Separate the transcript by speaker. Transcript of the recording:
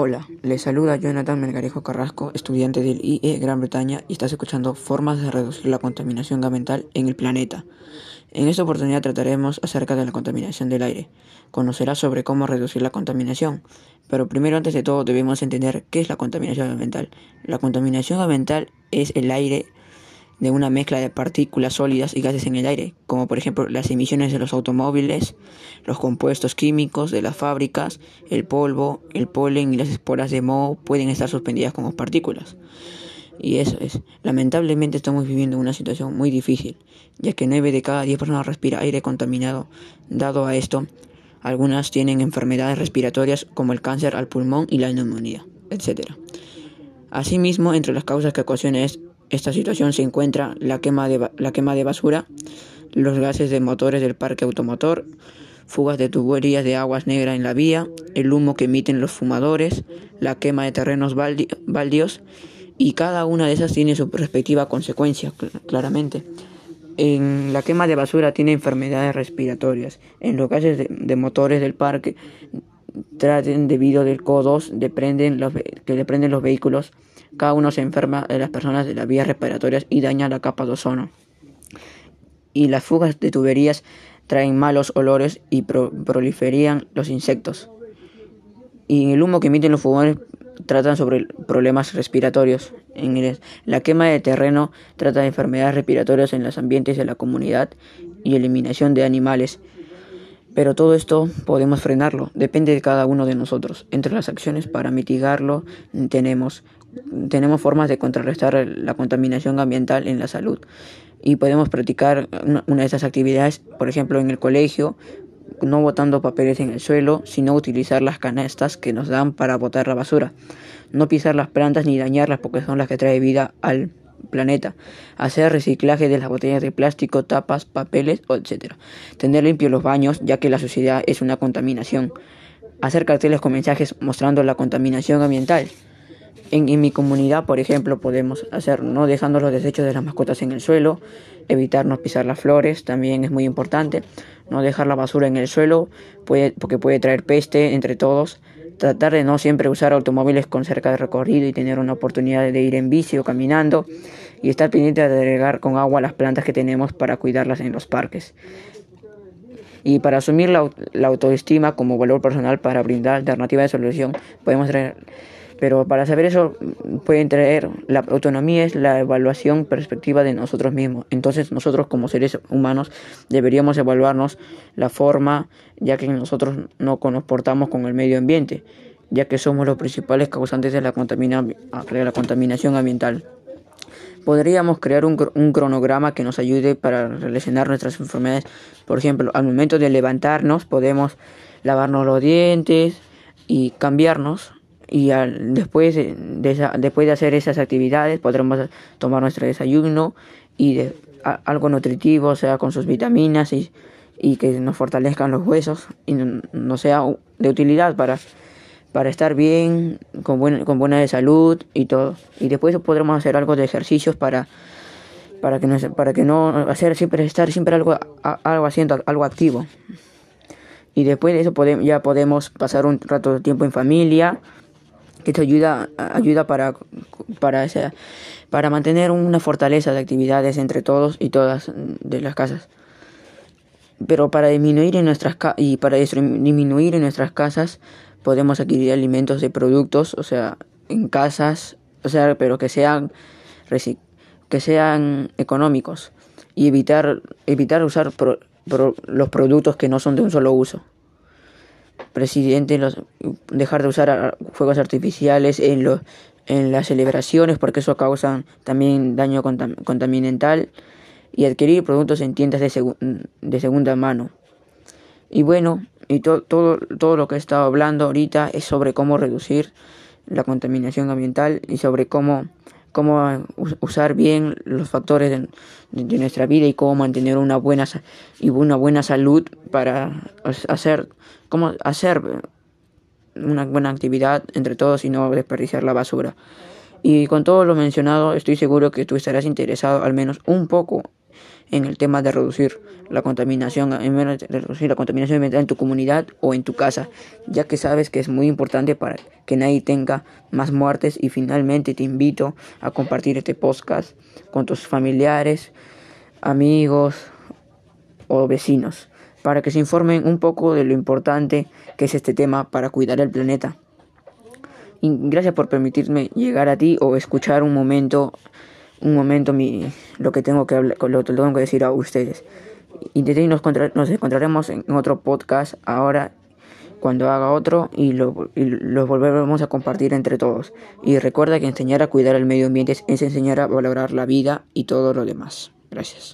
Speaker 1: Hola, les saluda Jonathan Melgarejo Carrasco, estudiante del IE Gran Bretaña y estás escuchando Formas de reducir la contaminación ambiental en el planeta. En esta oportunidad trataremos acerca de la contaminación del aire. Conocerás sobre cómo reducir la contaminación, pero primero antes de todo debemos entender qué es la contaminación ambiental. La contaminación ambiental es el aire de una mezcla de partículas sólidas y gases en el aire, como por ejemplo las emisiones de los automóviles, los compuestos químicos de las fábricas, el polvo, el polen y las esporas de moho pueden estar suspendidas como partículas. Y eso es, lamentablemente estamos viviendo una situación muy difícil, ya que 9 de cada 10 personas respira aire contaminado. Dado a esto, algunas tienen enfermedades respiratorias como el cáncer al pulmón y la neumonía, etc. Asimismo, entre las causas que ocasionan esta situación se encuentra la quema, de, la quema de basura, los gases de motores del parque automotor, fugas de tuberías de aguas negras en la vía, el humo que emiten los fumadores, la quema de terrenos baldíos y cada una de esas tiene su respectiva consecuencia, claramente. En la quema de basura tiene enfermedades respiratorias. En los gases de, motores del parque traten debido del CO2 dependen los, que dependen los vehículos cada uno se enferma de las personas de las vías respiratorias y daña la capa de ozono. Y las fugas de tuberías traen malos olores y proliferan los insectos. Y el humo que emiten los fogones tratan sobre problemas respiratorios. En la quema de terreno trata de enfermedades respiratorias en los ambientes de la comunidad y eliminación de animales. Pero todo esto podemos frenarlo, depende de cada uno de nosotros. Entre las acciones para mitigarlo tenemos tenemos formas de contrarrestar la contaminación ambiental en la salud y podemos practicar una, de esas actividades, por ejemplo, en el colegio, no botando papeles en el suelo, sino utilizar las canastas que nos dan para botar la basura. No pisar las plantas ni dañarlas porque son las que traen vida al planeta. Hacer reciclaje de las botellas de plástico, tapas, papeles, etc. Tener limpios los baños, ya que la suciedad es una contaminación. Hacer carteles con mensajes mostrando la contaminación ambiental. En, mi comunidad, por ejemplo, podemos hacer no dejando los desechos de las mascotas en el suelo, evitarnos pisar las flores, también es muy importante, no dejar la basura en el suelo, puede, porque puede traer peste entre todos, tratar de no siempre usar automóviles con cerca de recorrido y tener una oportunidad de ir en bici o caminando, y estar pendiente de regar con agua las plantas que tenemos para cuidarlas en los parques. Y para asumir la, la autoestima como valor personal para brindar alternativa de solución, podemos traer pero para saber eso pueden traer la autonomía es la evaluación perspectiva de nosotros mismos. Entonces nosotros como seres humanos deberíamos evaluarnos la forma ya que nosotros no nos portamos con el medio ambiente, ya que somos los principales causantes de la, de la contaminación ambiental. Podríamos crear un, un, cronograma que nos ayude para relacionar nuestras enfermedades. Por ejemplo, al momento de levantarnos podemos lavarnos los dientes y cambiarnos y después, de después de hacer esas actividades podremos tomar nuestro desayuno y de, algo nutritivo, sea con sus vitaminas y, y que nos fortalezcan los huesos y no, sea de utilidad para, para estar bien, con, buen, con buena salud y todo. Y después podremos hacer algo de ejercicios para, para, que, no, para que no hacer siempre estar siempre algo, algo haciendo algo activo. Y después de eso podemos, ya podemos pasar un rato de tiempo en familia esto ayuda, ayuda para, para, para mantener una fortaleza de actividades entre todos y todas de las casas. Pero para disminuir en nuestras y para disminuir en nuestras casas podemos adquirir alimentos de productos, o sea, en casas, o sea, pero que sean que sean económicos y evitar evitar usar los productos que no son de un solo uso presidente los, dejar de usar fuegos artificiales en, los, en las celebraciones porque eso causa también daño contaminantal y adquirir productos en tiendas de, de segunda mano. Y bueno, y todo, todo lo que he estado hablando ahorita es sobre cómo reducir la contaminación ambiental y sobre cómo, cómo usar bien los factores de, nuestra vida y cómo mantener una buena, y una buena salud para hacer cómo hacer una buena actividad entre todos y no desperdiciar la basura. Y con todo lo mencionado, estoy seguro que tú estarás interesado al menos un poco en el tema de reducir la contaminación, reducir la contaminación ambiental en tu comunidad o en tu casa, ya que sabes que es muy importante para que nadie tenga más muertes y finalmente te invito a compartir este podcast con tus familiares, amigos o vecinos para que se informen un poco de lo importante que es este tema para cuidar el planeta. Y gracias por permitirme llegar a ti o escuchar un momento, un momento mi, lo que tengo que hablar, lo que tengo que decir a ustedes. Y nos, nos encontraremos en otro podcast ahora cuando haga otro y lo, y lo volveremos a compartir entre todos. Y recuerda que enseñar a cuidar el medio ambiente es enseñar a valorar la vida y todo lo demás. Gracias.